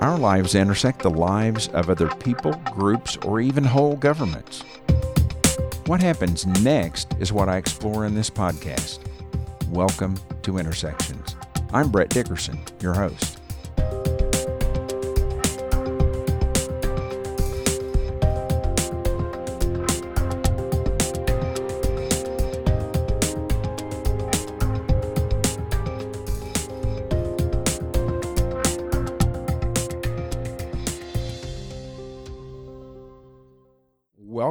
Our lives intersect the lives of other people, groups, or even whole governments. What happens next is what I explore in this podcast. Welcome to Intersections. I'm Brett Dickerson, your host.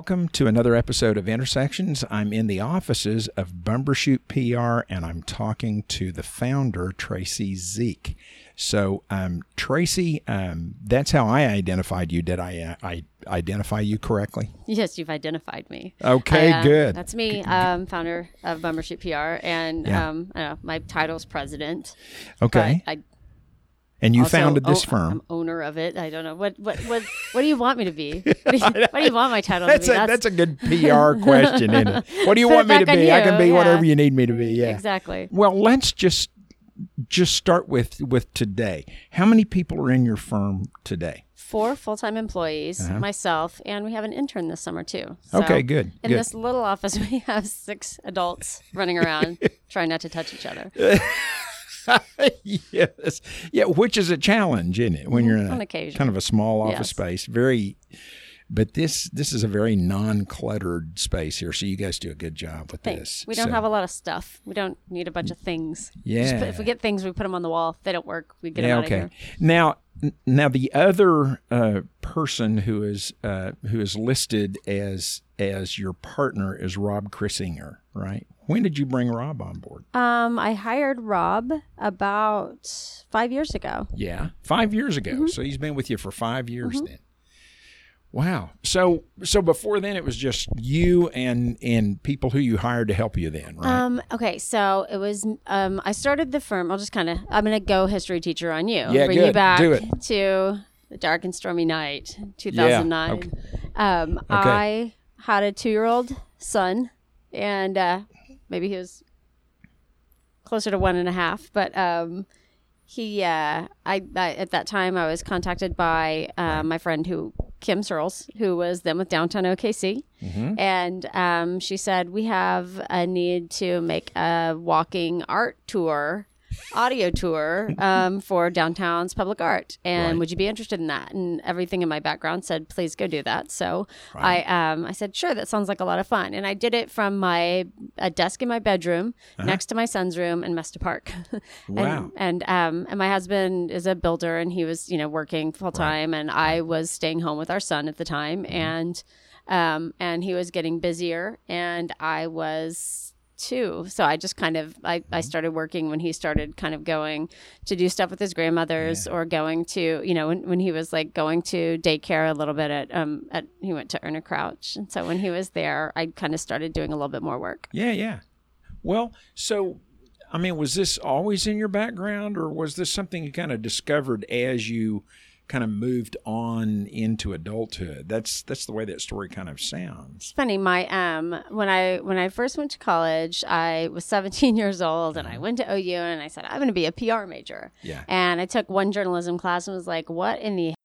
Welcome to another episode of Intersections. I'm in the offices of Bumbershoot PR and I'm talking to the founder, Tracy Zeeck. So, um, Tracy, um, that's how I identified you. Did I, uh, I identify you correctly? Yes, you've identified me. Okay, I, uh, good. That's me, um, founder of Bumbershoot PR, and Yeah. um, I don't know, my title's president. Okay. I and you also founded this o- firm. I'm owner of it. I don't know what what what what do you want me to be? What do you, what do you want my title That's to a, be? that's a good PR question, isn't it? What do you Put want me to be? I can be yeah. whatever you need me to be. Yeah. exactly. Well, let's just just start with with today. How many people are in your firm today? Four full time employees, Uh-huh. myself, and we have an intern this summer too. So Okay, good. In good. this little office, we have six adults running around trying not to touch each other. yes. Yeah, which is a challenge, isn't it? When you're in Mm-hmm. On a occasion. kind of a small office Yes. space. Very but this this is a very non-cluttered space here, so you guys do a good job with Thanks. this. We don't So- have a lot of stuff. We don't need a bunch of things. Just put- Yeah. if we get things, we put them on the wall. If they don't work, we get yeah, them out okay. of here. Now, now the other uh, person who is uh, who is listed as as your partner is Rob Crissinger, right? When did you bring Rob on board? Um, I hired Rob about five years ago. Yeah, five years ago. Mm-hmm. So he's been with you for five years then. Wow. So so before then it was just you and and people who you hired to help you then, right? Um, okay, so it was. Um, I started the firm. I'll just kind of. I'm gonna go history teacher on you. Yeah, bring good. you back Do it. to the dark and stormy night, 2009. okay. Um, I had a two year old son, and uh, maybe he was closer to one and a half, but um, he, uh, I, I, at that time, I was contacted by uh, my friend who, Kim Searles, who was then with Downtown OKC. And um, she said, We have a need to make a walking art tour, audio tour um, for downtown's public art. And Right. would you be interested in that? And everything in my background said, Please go do that. So I, um, I said, Sure, that sounds like a lot of fun. And I did it from my a desk in my bedroom next to my son's room in Mesta Park. and, Wow. And, um, and my husband is a builder and he was, you know, working full time. And I was staying home with our son at the time. Mm-hmm. And um, and he was getting busier and i was too so i just kind of I, Mm-hmm. I started working when he started kind of going to do stuff with his grandmothers or going to you know when, when he was like going to daycare a little bit at um at he went to Erna Krouch and so when he was there i kind of started doing a little bit more work yeah, yeah. Well, so I mean, was this always in your background or was this something you kind of discovered as you kind of moved on into adulthood? That's that's the way that story kind of sounds. It's funny. My um, when I when I first went to college, I was 17 years old, and I went to OU, and I said I'm going to be a PR major. Yeah. And I took one journalism class and was like, "What in the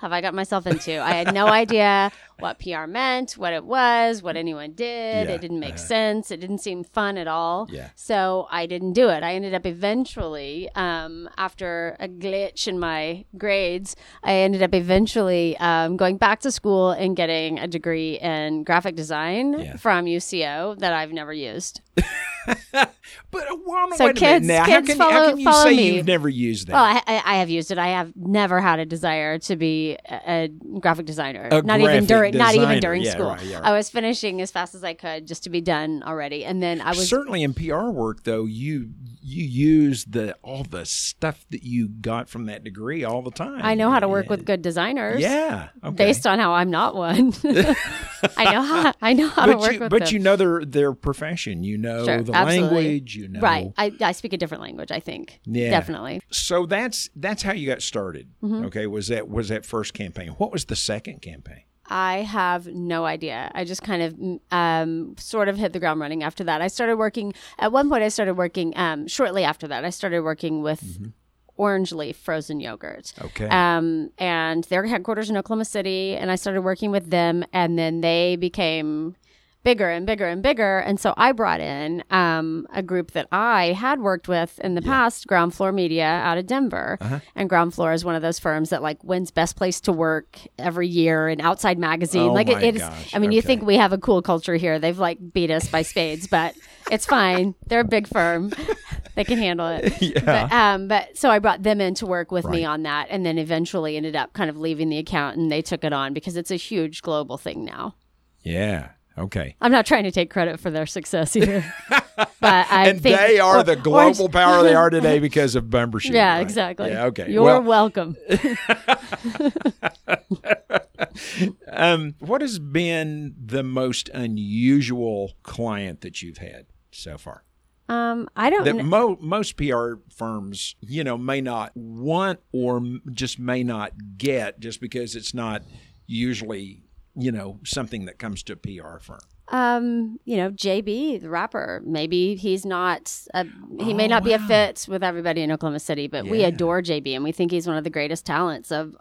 have I got myself into?" I had no idea what PR meant, what it was, what anyone did. Yeah, It didn't make uh-huh. sense. It didn't seem fun at all. Yeah. So I didn't do it. I ended up eventually, um, after a glitch in my grades, I ended up eventually um, going back to school and getting a degree in graphic design Yeah. from UCO that I've never used. But well, So wait a kids- minute now. how kids can, how can you follow say me. you've never used that? Well, I, I, have used it. I have never had a desire to be a, a graphic designer. A not even graphic during not even during Yeah, school. right, yeah, right. I was finishing as fast as I could just to be done already, and then I was Certainly in PR work, though, you you use the all the stuff that you got from that degree all the time. I know how to work Yeah. with good designers. Yeah, okay. Based on how I'm not one, I know how I know how to but work you, with but them. you know their their profession. You know Sure, the absolutely. language. You know right? I, I speak a different language. I think. Yeah. definitely. So that's that's how you got started. Mm-hmm. Okay, was that was that first campaign? What was the second campaign? I have no idea. I just kind of um, sort of hit the ground running after that. I started working at one point. I started working um, shortly after that. I started working with Orange Leaf Frozen Yogurt. Okay. Um, and their headquarters in Oklahoma City, and I started working with them, and then they became bigger and bigger and bigger. And so I brought in um, a group that I had worked with in the past, Ground Floor Media out of Denver. Uh-huh. And Ground Floor is one of those firms that like wins Best Place to Work every year in Outside Magazine. Oh like my it is. I mean, you think we have a cool culture here? They've like beat us by spades, but it's fine. They're a big firm. They can handle it. Yeah. But um, but so I brought them in to work with me on that, and then eventually ended up kind of leaving the account, and they took it on because it's a huge global thing now. yeah. Okay. I'm not trying to take credit for their success either, but I and think they are or- the or- global power they are today because of membership. Yeah, right? exactly. Yeah, okay. You're well, welcome. um, what has been the most unusual client that you've had so far? Um, I don't. That kn- mo- most PR firms, you know, may not want or m- just may not get just because it's not usually, you know, something that comes to a PR firm. Um, you know, Jabee, the rapper, maybe he's not, a, he may not be a fit with everybody in Oklahoma City, but we adore Jabee and we think he's one of the greatest talents of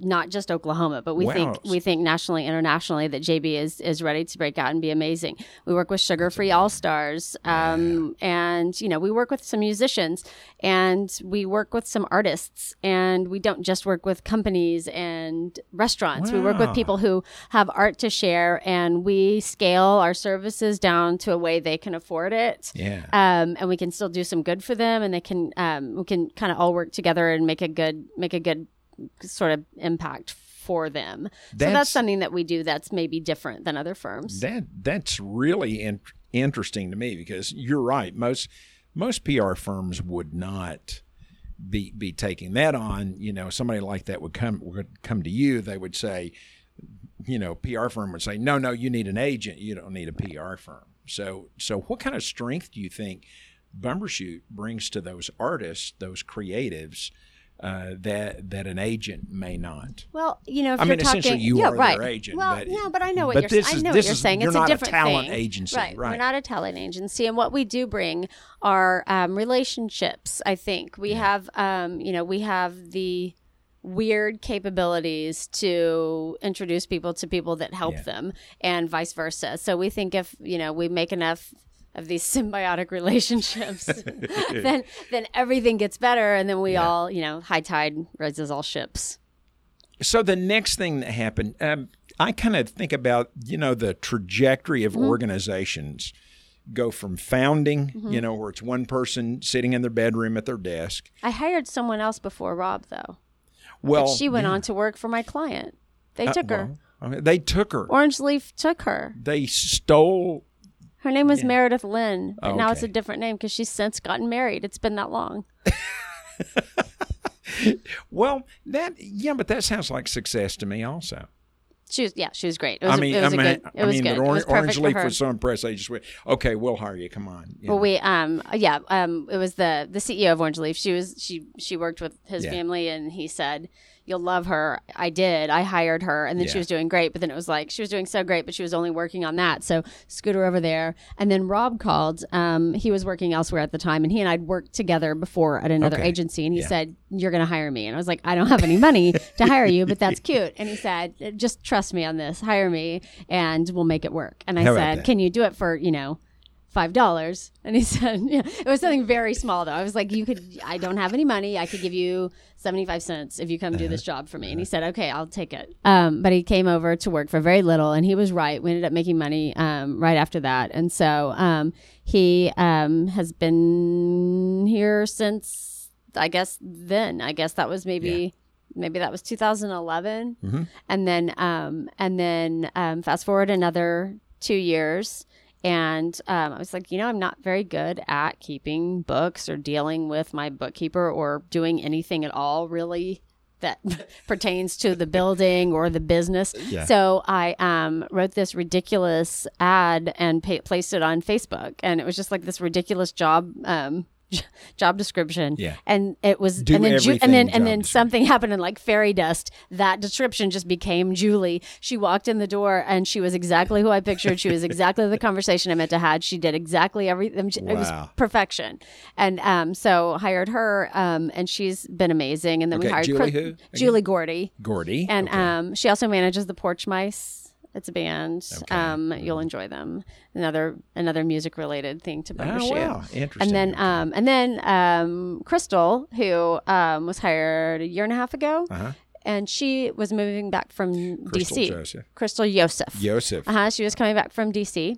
not just Oklahoma, but we think we think nationally, internationally that Jabee is is ready to break out and be amazing. We work with Sugar Free All Stars, um, and you know we work with some musicians, and we work with some artists, and we don't just work with companies and restaurants. We work with people who have art to share, and we scale our services down to a way they can afford it Yeah. um, and we can still do some good for them, and they can um, we can kind of all work together and make a good make a good sort of impact for them. so That's- that's something that we do that's maybe different than other firms. That that's really in, interesting to me because you're right. Most most PR firms would not be be taking that on. You know, somebody like that would come would come to you. They would say, you know, PR firm would say, no, no, you need an agent. You don't need a PR firm. So so what kind of strength do you think Bumbershoot brings to those artists, those creatives? Uh, that that an agent may not. well, you know, if I you're mean, talking, essentially, you yeah, are right. their agent. Well, but, no, but I know what but you're. this I is- know this what you're is- saying. You're it's a not different talent thing. agency, right? right? We're not a talent agency, and what we do bring are um, relationships. I think we have, um, you know, we have the weird capabilities to introduce people to people that help Yeah. them, and vice versa. So we think if you know we make enough of these symbiotic relationships, then then everything gets better, and then we Yeah. all, you know, high tide raises all ships. So the next thing that happened, um, I kind of think about you know the trajectory Mm-hmm. of organizations go from founding, Mm-hmm. you know, where it's one person sitting in their bedroom at their desk. I hired someone else before Rob, though. Well, she went yeah, on to work for my client. They uh, took her. well, okay, they took her. Orange Leaf took her. They stole. Her name was Meredith Lynn, but now it's a different name because she's since gotten married. It's been that long. Well, that yeah, but that sounds like success to me also. She was, yeah, she was great. It was, I mean, it was I mean, good. It I was mean, good. Orange, Orange Leaf was so impressed. They just went, okay, we'll hire you. Come on. you Well, know. we um yeah um it was the the CEO of Orange Leaf. She was she she worked with his Yeah. family and he said you'll love her. I did. I hired her and then Yeah. she was doing great. But then it was like she was doing so great, but she was only working on that. So scoot her over there. And then Rob called. Um, he was working elsewhere at the time, and he and I'd worked together before at another Okay. agency. And he Yeah. said you're going to hire me. And I was like I don't have any money to hire you, but that's cute. And he said just trust me on this. Hire me, and we'll make it work. And I How said can you do it for you know five dollars. And he said yeah. it was something very small though. I was like you could i don't have any money. I could give you 75 cents if you come do this Uh-huh. job for me. And he said okay i'll take it. Um, but he came over to work for very little and he was right. We ended up making money um, right after that. And so um, he um, has been here since i guess then. I guess that was maybe maybe that was 2011 Mm-hmm. and then um and then um fast forward another two years and um, I was like, you know, I'm not very good at keeping books or dealing with my bookkeeper or doing anything at all really that pertains to the building or the business. Yeah. So I um, wrote this ridiculous ad and pa- placed it on Facebook, and it was just like this ridiculous job um, job description. Yeah. And it was Do and then Ju- and then and then something happened in like fairy dust. That description just became Julie. She walked in the door and she was exactly who I pictured. She was exactly the conversation I meant to have. She did exactly everything. It was Wow. perfection. And um, so hired her, um, and she's been amazing. And then we hired Julie Chris- who? Julie Gordy, Gordy. and okay. um, she also manages the Porch Mice. It's a band. Okay. Um, you'll enjoy them. Another another music related thing to Bumbershoot. oh wow, interesting. And then, um, and then um, Crystal, who um, was hired a year and a half ago, uh-huh. and she was moving back from Crystal DC. Joseph. Crystal Yosef. Joseph. Uh huh. She was coming back from DC,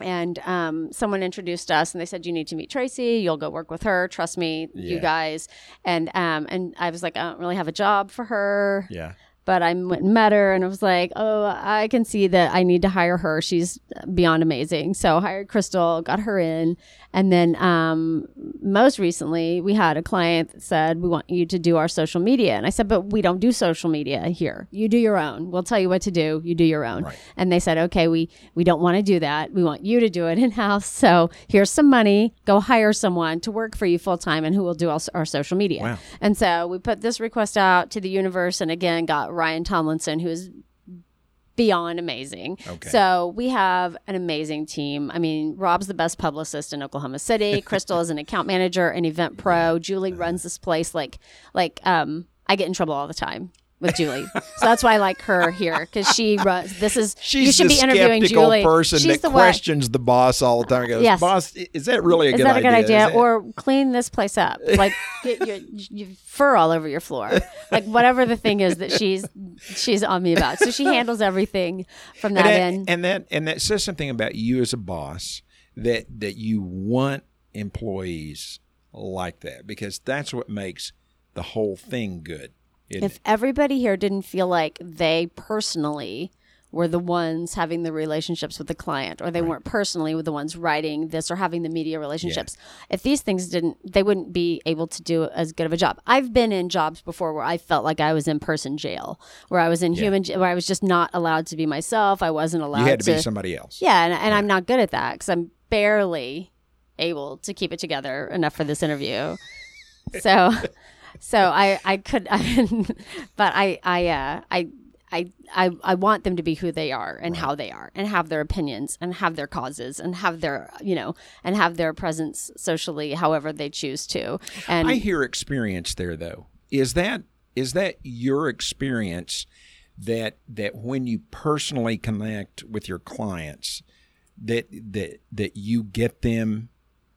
and um, someone introduced us, and they said, "You need to meet Tracy. You'll go work with her. Trust me, you guys." And um, and I was like, I don't really have a job for her Yeah. But I went and met her and I was like, oh, I can see that I need to hire her. She's beyond amazing. So hired Crystal, got her in. And then um, most recently, we had a client that said, we want you to do our social media. And I said, but we don't do social media here. You do your own. We'll tell you what to do. You do your own. Right. And they said, okay, we, we don't want to do that. We want you to do it in house. So here's some money. Go hire someone to work for you full time and who will do our, our social media. Wow. And so we put this request out to the universe and again got Ryan Tomlinson, who is beyond amazing. Okay. So we have an amazing team. I mean, Rob's the best publicist in Oklahoma City. Crystal is an account manager and event pro. Julie runs this place like like um I get in trouble all the time with Julie. so that's why I like her here because she runs. This is She's you should be interviewing Julie. person She's that the questions the boss all the time. Goes, Yes. boss, is that really a Is good that a idea? good idea? Is it?" Or clean this place up. Like get your, your fur all over your floor. Like whatever the thing is that she's she's on me about. So she handles everything from that, and end. and that and that says something about you as a boss that that you want employees like that because that's what makes the whole thing good. If everybody here didn't feel like they personally were the ones having the relationships with the client or they weren't personally with the ones writing this or having the media relationships if these things didn't they wouldn't be able to do as good of a job. I've been in jobs before where i felt like i was in person jail where i was in human where i was just not allowed to be myself. I wasn't allowed you had to, be somebody else. yeah and, and i'm not good at that because i'm barely able to keep it together enough for this interview. So so i i could I, but i i uh i I, I, I want them to be who they are and how they are and have their opinions and have their causes and have their you know and have their presence socially however they choose to and I hear experience there though. Is that is that your experience that that when you personally connect with your clients that that that you get them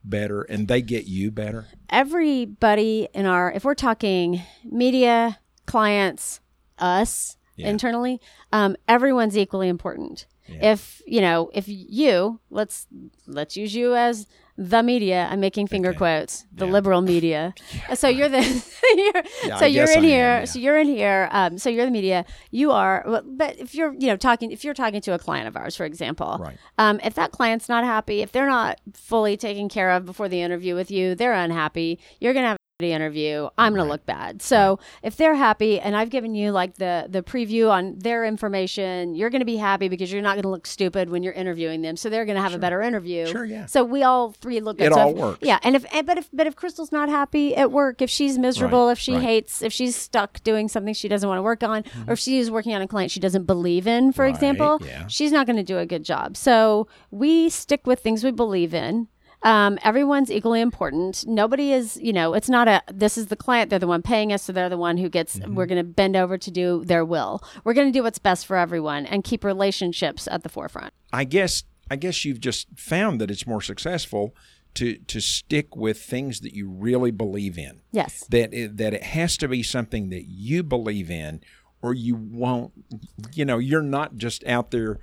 better and they get you better? everybody in our if we're talking media clients us Yeah. internally um, everyone's equally important if you know if you let's let's use you as the media i'm making finger Okay. quotes the Yeah. liberal media so you're the you're, Yeah, so you're guess in I am, here so you're in here um, so you're the media you are but if you're you know talking if you're talking to a client of ours for example Right. um, if that client's not happy, if they're not fully taken care of before the interview with you, they're unhappy. You're gonna have interview. I'm gonna look bad. So if they're happy, and I've given you like the the preview on their information, you're gonna be happy because you're not gonna look stupid when you're interviewing them. So they're gonna have a better interview. Sure, yeah. So we all three look. Good. It so all if- works. Yeah, and if and, but if but if Crystal's not happy at work, if she's miserable, Right, if she right. hates, if she's stuck doing something she doesn't want to work on, or if she's working on a client she doesn't believe in, for Mm-hmm. Right, example, yeah. she's not going to do a good job. So we stick with things we believe in. Um, everyone's equally important. Nobody is, you know, it's not a, this is the client. They're the one paying us. So they're the one who gets, Mm-hmm. we're going to bend over to do their will. We're going to do what's best for everyone and keep relationships at the forefront. I guess I guess you've just found that it's more successful to to stick with things that you really believe in. Yes. That it, that it has to be something that you believe in, or you won't. You know, you're not just out there.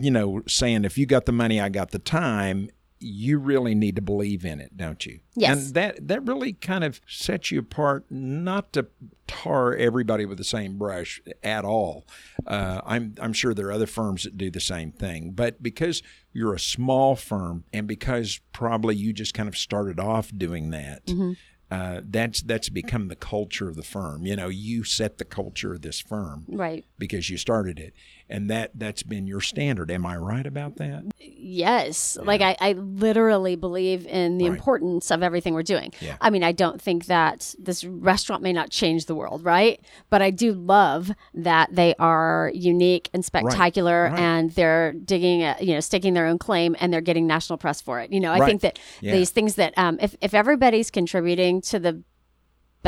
You know, saying if you got the money, I got the time. You really need to believe in it, don't you? Yes. And that that really kind of sets you apart. Not to tar everybody with the same brush at all. Uh, I'm I'm sure there are other firms that do the same thing, but because you're a small firm and because probably you just kind of started off doing that. Uh, that's that's become the culture of the firm. You know, you set the culture of this firm Right. because you started it. And that that's been your standard. Am I right about that? Yes. Yeah. Like I, I literally believe in the right. importance of everything we're doing. Yeah. I mean, I don't think that this restaurant may not change the world, right? But I do love that they are unique and spectacular right. Right. and they're digging, a, you know, staking their own claim and they're getting national press for it. You know, I think that yeah. these things that um, if, if everybody's contributing to the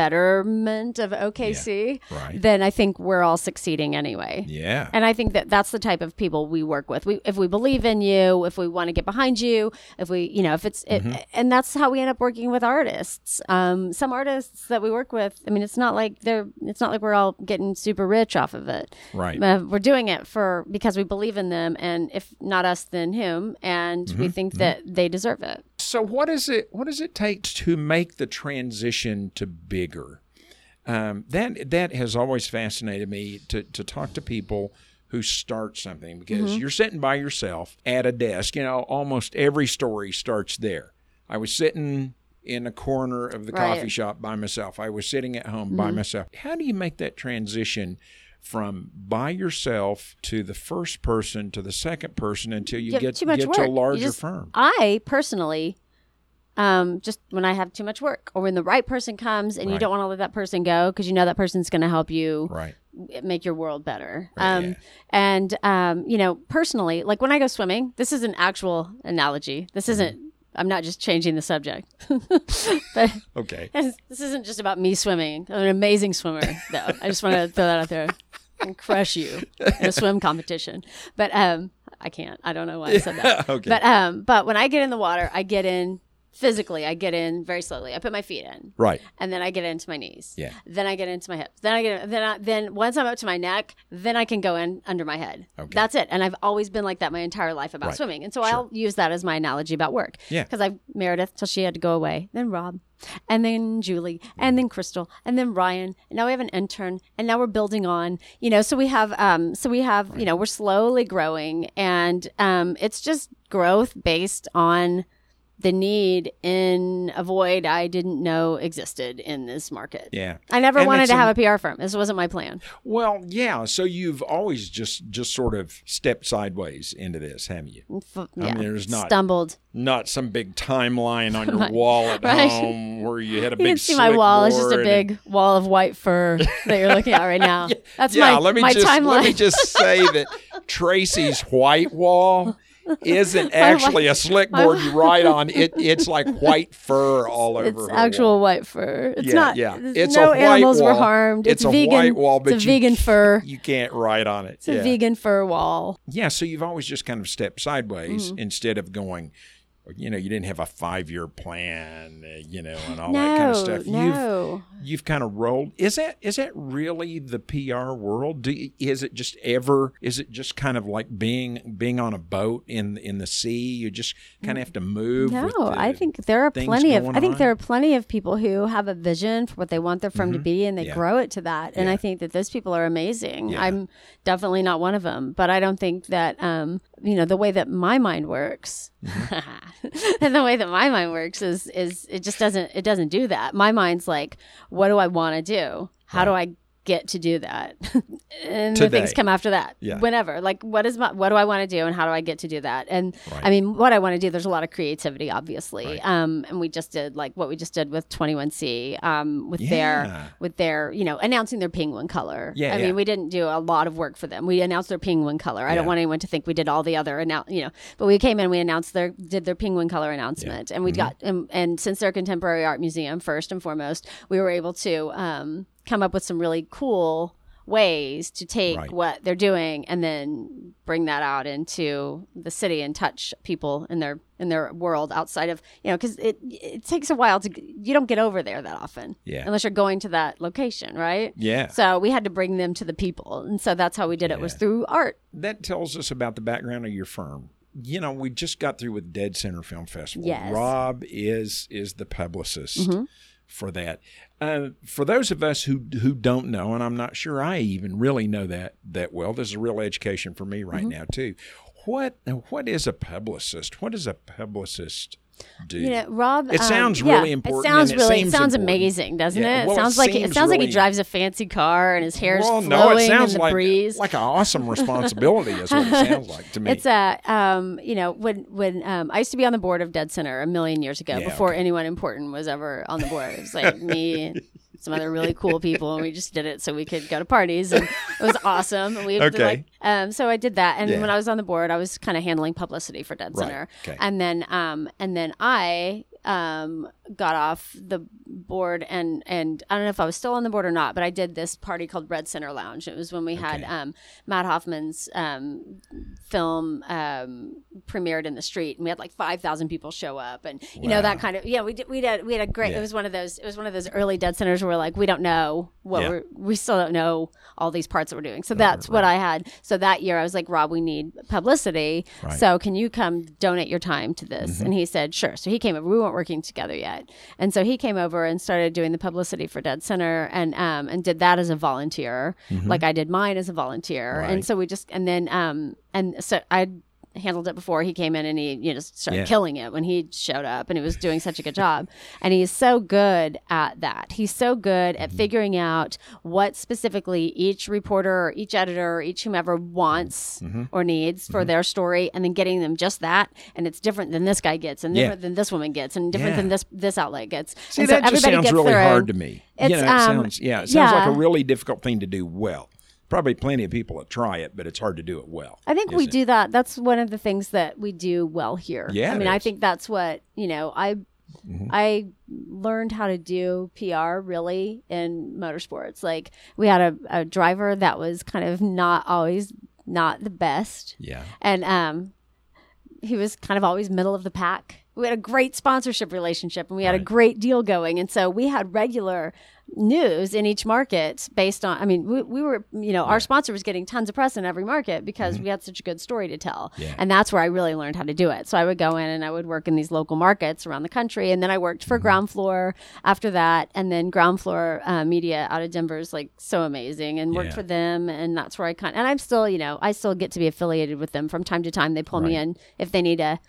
betterment of OKC, yeah, right. then I think we're all succeeding anyway. Yeah. And I think that that's the type of people we work with. We if we believe in you, if we want to get behind you, if we, you know, if it's mm-hmm. it, and that's how we end up working with artists. Um, some artists that we work with, I mean, it's not like they're it's not like we're all getting super rich off of it. Right. Uh, we're doing it for because we believe in them and if not us then him and mm-hmm. we think mm-hmm. that they deserve it. So what is it what does it take to make the transition to bigger? Um, that that has always fascinated me to to talk to people who start something because mm-hmm. you're sitting by yourself at a desk. You know, almost every story starts there. I was sitting in a corner of the right. coffee shop by myself. I was sitting at home mm-hmm. by myself. How do you make that transition from by yourself to the first person to the second person until you, you get, get to a larger just, firm. I personally, um, just when I have too much work or when the right person comes and right. you don't want to let that person go because you know that person's going to help you right. make your world better. Right, um, yeah. And, um, you know, personally, like when I go swimming, this is an actual analogy. This mm-hmm. isn't I'm not just changing the subject. but okay. This isn't just about me swimming. I'm an amazing swimmer, though. I just want to throw that out there and crush you in a swim competition. But um, I can't. I don't know why I said that. okay. But um, but when I get in the water, I get in physically i get in very slowly. I put my feet in. Right. And then i get into my knees. Yeah. Then i get into my hips. Then i get then I, then once i'm up to my neck then i can go in under my head. Okay. that's it. And i've always been like that my entire life about right. swimming. And so sure. i'll use that as my analogy about work. Yeah. Because i meredith till she had to go away. Then rob. And then Julie, and then Crystal, and then Ryan, and now we have an intern, and now we're building on, you know. So we have, um, so we have, you know, we're slowly growing, and um, it's just growth based on the need in a void I didn't know existed in this market. Yeah. I never and wanted to have a PR firm. This wasn't my plan. Well, yeah. So you've always just just sort of stepped sideways into this, haven't you? F- yeah. I mean, there's not stumbled. Not some big timeline on your wall at right. home where you had a you big. You can see my wall. It's just a big and... wall of white fur that you're looking at right now. That's yeah, my, let me my just, timeline. Let me just say that Tracy's white wall isn't actually a slick board you ride on. It it's like white fur all over. It's actual wall. white fur. It's yeah, not. Yeah, it's no animals were harmed. It's, it's a vegan, white wall, but it's a vegan fur. You can't ride on it. It's yeah. a vegan fur wall. Yeah, so you've always just kind of stepped sideways mm-hmm. instead of going you know, you didn't have a five year plan, uh, you know, and all no, that kind of stuff. No. You've you've kind of rolled. Is that is that really the PR world? Do, is it just ever? Is it just kind of like being being on a boat in in the sea? You just kind of have to move. No, I think there are plenty of. I think on? there are plenty of people who have a vision for what they want their firm mm-hmm. to be, and they yeah. grow it to that. And yeah. I think that those people are amazing. Yeah. I'm definitely not one of them, but I don't think that um, you know the way that my mind works mm-hmm. and the way that my mind works is is it just doesn't it doesn't do that my mind's like what do i want to do how right. do i get to do that and Today. the things come after that yeah. whenever like what is my what do i want to do and how do i get to do that and right. i mean what i want to do there's a lot of creativity obviously right. um and we just did like what we just did with 21c um with yeah. their with their you know announcing their penguin color yeah i yeah. mean we didn't do a lot of work for them we announced their penguin color i don't want anyone to think we did all the other announce you know but we came in we announced their did their penguin color announcement and we mm-hmm. got and, and since they're a contemporary art museum first and foremost we were able to um come up with some really cool ways to take right. what they're doing and then bring that out into the city and touch people in their in their world outside of you know because it it takes a while to you don't get over there that often yeah unless you're going to that location right yeah so we had to bring them to the people and so that's how we did yeah. it was through art that tells us about the background of your firm you know we just got through with dead center film festival yes. rob is is the publicist mm-hmm for that. Uh, for those of us who who don't know, and I'm not sure I even really know that that well. This is a real education for me right mm-hmm. now too. What what is a publicist? What does a publicist do? You know, Rob. It um, sounds yeah, really important, It sounds and it really. it sounds important. amazing, doesn't Yeah, it? well, it it sounds like it sounds like he drives a fancy car and his hair's well, flowing no, it sounds in the like breeze. like an awesome responsibility. is what it sounds like to me. It's a, um, you know, when when um, I used to be on the board of Dead Center a million years ago, Yeah, before okay. anyone important was ever on the board. It was like me some other really cool people, and we just did it so we could go to parties, and it was awesome. And we did, Okay. like, um, so I did that, and Yeah. when I was on the board, I was kind of handling publicity for Dead Right, Center, okay. and then um, and then I um got off the board and and I don't know if I was still on the board or not, but I did this party called Dead Center Lounge. It was when we had um Matt Hoffman's um film um premiered in the street and we had like 5,000 people show up and you know that kind of yeah we did we did we had a great Yeah. it was one of those it was one of those early dead centers where like we don't know what Yeah. we're we still don't know all these parts that we're doing. So that's what I had. So that year I was like Rob we need publicity. Right. So can you come donate your time to this? And he said sure. So he came over. We weren't working together yet. And so he came over and started doing the publicity for Dead Center and um and did that as a volunteer. Like I did mine as a volunteer. Right. And so we just and then um and so I handled it before he came in and he you know just started Yeah. killing it when he showed up and he was doing such a good job and he's so good at that he's so good Mm-hmm. at figuring out what specifically each reporter or each editor or each whomever wants Mm-hmm. or needs for their story and then getting them just that and it's different than this guy gets and Yeah. different than this woman gets and different Yeah. than this this outlet gets See, and so that just everybody sounds really hard own- to me. It's, you know, it um, sounds yeah, it sounds like a really difficult thing to do well. Probably plenty of people that try it, but it's hard to do it well. I think we it? do that. That's one of the things that we do well here. Yeah, I mean, I. Mm-hmm. think that's what you know. I I learned how to do PR really in motorsports. Like we had a, a driver that was kind of not always not the best, Yeah. and um, he was kind of always middle of the pack. We had a great sponsorship relationship and we had a great deal going. And so we had regular news in each market based on, I mean, we, we were, you know, our sponsor was getting tons of press in every market because we had such a good story to tell. Mm-hmm. Yeah. And that's where I really learned how to do it. So I would go in and I would work in these local markets around the country. And then I worked Mm-hmm. for Ground Floor after that. And then Ground Floor uh, Media out of Denver is like so amazing and worked Yeah. for them. And that's where I kind and I'm still, you know, I still get to be affiliated with them from time to time. They pull me in if they need a,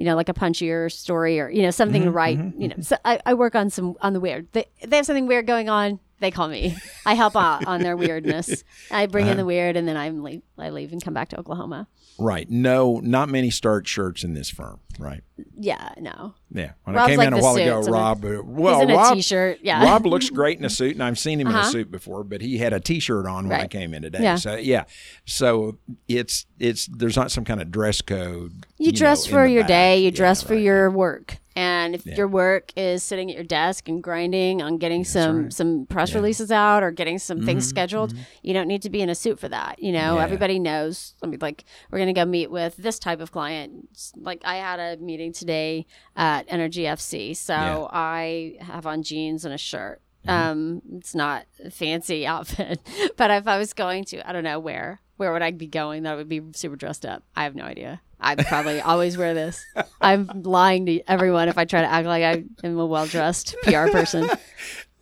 you know, like a punchier story or, you know, something Mm-hmm, to write, you know, so I, I work on some, on the weird. They, they have something weird going on. They call me. I help out on their weirdness. I bring Uh-huh. in the weird and then I leave, I leave and come back to Oklahoma. Right. No, not many start shirts in this firm. Right. Yeah, no. Yeah. When Rob's I came like in a while ago, a- Rob. uh, well, in Rob, t-shirt. Yeah. Rob looks great in a suit, and I've seen him in a Uh-huh. suit before, but he had a T-shirt on when I came in today. Yeah. So yeah, so it's it's there's not some kind of dress code. you know, dress in for your back. day you Yeah, dress for right. your work and if your work is sitting at your desk and grinding on getting some some press releases out or getting some things scheduled you don't need to be in a suit for that you know? Mm-hmm, Yeah. everybody knows i mean like we're gonna go meet with this type of client. Like i had a meeting today at energy fc so Yeah. i have on jeans and a shirt. Mm-hmm. um it's not a fancy outfit but if i was going to i don't know where where would i be going that would be super dressed up i have no idea I'd probably always wear this. I'm lying to everyone if I try to act like I am a well dressed PR person.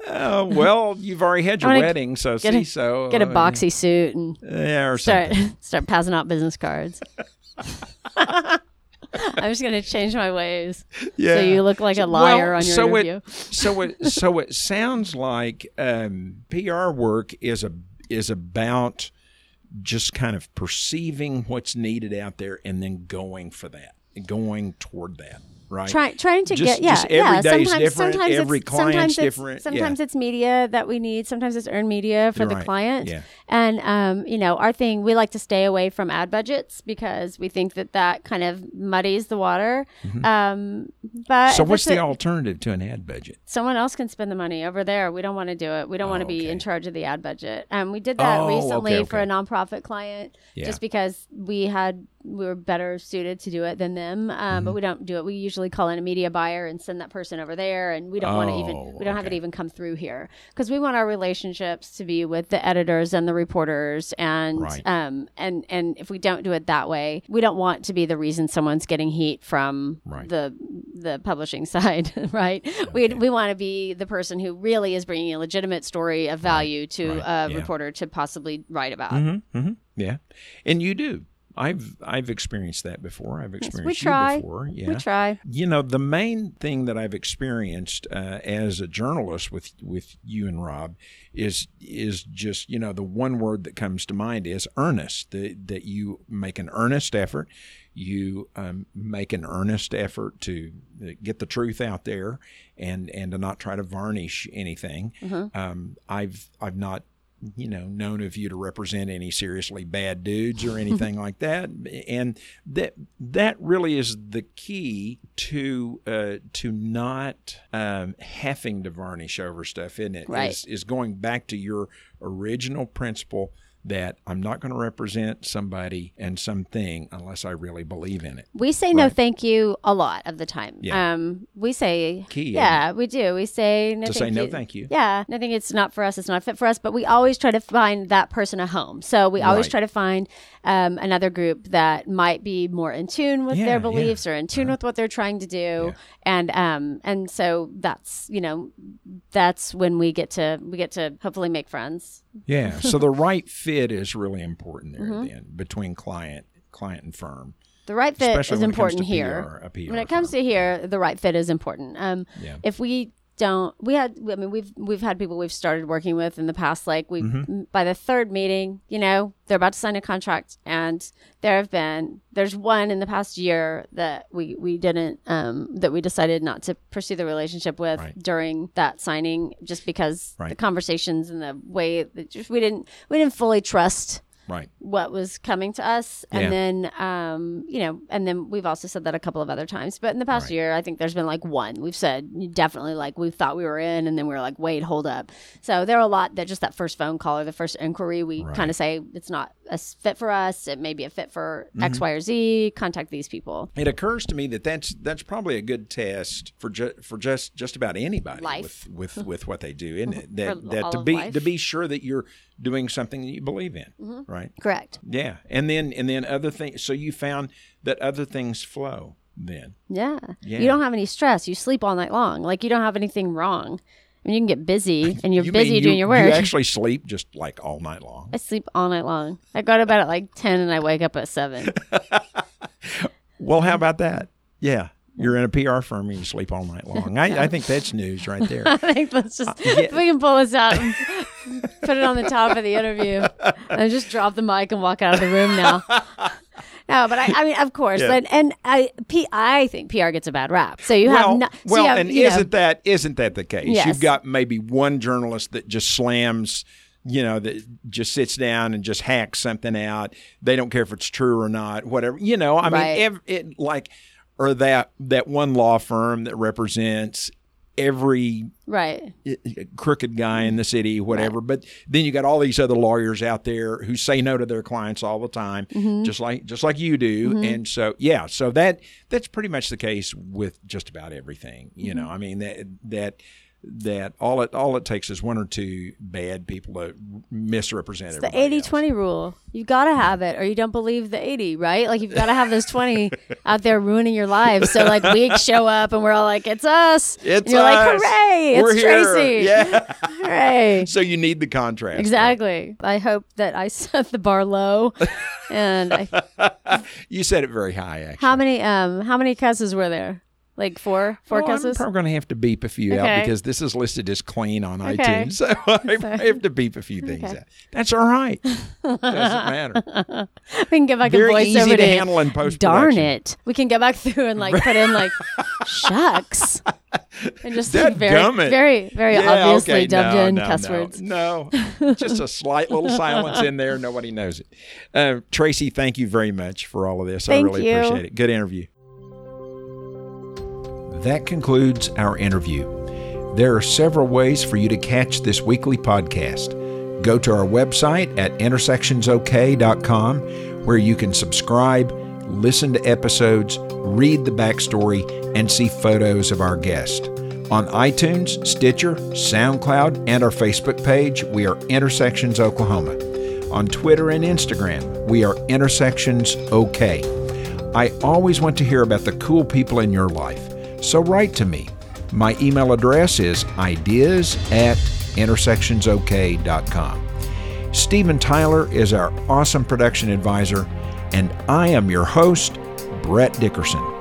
Uh, well, you've already had your wedding, so get see, a- so Get a uh, boxy suit and yeah, or start something. start passing out business cards. I'm just gonna change my ways Yeah. so you look like a liar well, on your so interview. It, so it so it sounds like um, PR work is a is about just kind of perceiving what's needed out there and then going for that, going toward that, right? Try, trying to Just- get yeah just every yeah sometimes different, sometimes every it's, sometimes it's, sometimes yeah. it's media that we need sometimes it's earned media for the client yeah. And um, you know our thing we like to stay away from ad budgets because we think that that kind of muddies the water um, but Mm-hmm. so what's the a- alternative to an ad budget? someone else can spend the money over there. We don't want to do it. We don't want to be okay. in charge of the ad budget. Um, we did that Oh, recently okay, for a nonprofit client, Yeah. just because we had we were better suited to do it than them. Um, Mm-hmm. But we don't do it. We usually call in a media buyer and send that person over there, and we don't want to even Oh, we don't have it even come through here because we want our relationships to be with the editors and the reporters, and Right. um and and if we don't do it that way, we don't want to be the reason someone's getting heat from Right. the the publishing side, right? We we want to be the person who really is bringing a legitimate story of value to Right. a Yeah. reporter to possibly write about. Mm-hmm. Mm-hmm. Yeah, and you do. I've I've experienced that before. I've Yes, experienced we try. before. Yeah. We try. You know, the main thing that I've experienced uh, as a journalist with with you and Rob is is just you know the one word that comes to mind is earnest. That that you make an earnest effort, you um, make an earnest effort to uh, get the truth out there, and and to not try to varnish anything. Um, I've I've not you know known of you to represent any seriously bad dudes or anything like that and that that really is the key to uh, to not um, having to varnish over stuff isn't it? Right. Is- is going back to your original principle that I'm not going to represent somebody and something unless I really believe in it. We say no thank you a lot of the time. Yeah. Um, we say Key, Yeah, we do. We say no To thank say no you. thank you. Yeah, I think it's not for us. It's not fit for us. But we always try to find that person a home. So we always Right. try to find um, another group that might be more in tune with Yeah, their yeah. beliefs or in tune with what they're trying to do. And um, and so that's you know that's when we get to we get to hopefully make friends. Yeah. so the right fit is really important there Mm-hmm. then between client client and firm. The right fit Especially is when it comes important here. PR, PR when it comes firm. to here, the right fit is important. Um, Yeah. If we don't, we had. I mean, we've we've had people we've started working with in the past. Like we, Mm-hmm. by the third meeting, you know, they're about to sign a contract, and there have been there's one in the past year that we we didn't um, that we decided not to pursue the relationship with Right. during that signing, just because the conversations and the way that just we didn't we didn't fully trust Right. what was coming to us and Yeah. then um you know and then we've also said that a couple of other times but in the past Right. year i think there's been like one we've said definitely like we thought we were in and then we were like wait hold up so there are a lot that just that first phone call or the first inquiry we Right. kind of say it's not a fit for us it may be a fit for Mm-hmm. x y or z contact these people It occurs to me that that's that's probably a good test for ju- for just just about anybody Life. with with, with what they do, isn't it? That that to be life. to be sure that you're doing something that you believe in, Mm-hmm. right? Correct Yeah, and then and then other things. So you found that other things flow. Then yeah. Yeah. you don't have any stress you sleep all night long like you don't have anything wrong I mean, you can get busy and you're You busy mean doing your work. You actually sleep just like all night long. I sleep all night long. I go to bed at like 10 and I wake up at 7. Well, how about that? Yeah. You're in a PR firm and you sleep all night long. I, I think that's news right there. I think let's just, uh, yeah. if we can pull this out and put it on the top of the interview and just drop the mic and walk out of the room now. No, but I, I mean, of course, Yeah. and, and I, P, I think PR gets a bad rap. So you well, have, no, so well, you have, and isn't that isn't that the case? Yes. You've got maybe one journalist that just slams, you know, that just sits down and just hacks something out. They don't care if it's true or not, whatever. You know, I Right. mean, ev it like or that that one law firm that represents every right? crooked guy in the city, whatever. But then you got all these other lawyers out there who say no to their clients all the time, Mm-hmm. just like just like you do. And so yeah, so that that's pretty much the case with just about everything. You Mm-hmm. know, I mean that that that all it all it takes is one or two bad people to misrepresent it. it's The everybody 80 else. 20 rule. You got to have it or you don't believe the 80, right? Like you've got to have those 20 out there ruining your lives. So like weeks show up and we're all like, it's us. It's and you're like, us. hooray, We're it's here. Tracy. Yeah. Hooray. so you need the contrast. Exactly. I hope that I set the bar low. And I, You said it very high, actually. how many um how many cusses were there? Like four, four Well, I'm probably going to have to beep a few Okay. out because this is listed as clean on Okay. iTunes. So I have to beep a few things Okay. out. That's all right. Doesn't matter. we can get back Very and voice easy over to to handle in post Darn it. We can go back through and like put in like shucks. And just like, very, Dadgummit. very, very Yeah, obviously okay. dubbed no, in no, cuss no, words. No, just a slight little silence in there. Nobody knows it. Uh, Tracy, thank you very much for all of this. Thank I really you. appreciate it. Good interview. That concludes our interview. There are several ways for you to catch this weekly podcast. Go to our website at intersectionsok.com where you can subscribe, listen to episodes, read the backstory, and see photos of our guest. On iTunes, Stitcher, SoundCloud, and our Facebook page, we are Intersections Oklahoma. On Twitter and Instagram, we are Intersections OK. I always want to hear about the cool people in your life, so write to me. My email address is ideas at intersectionsok.com. Stephen Tyler is our awesome production advisor. And I am your host, Brett Dickerson.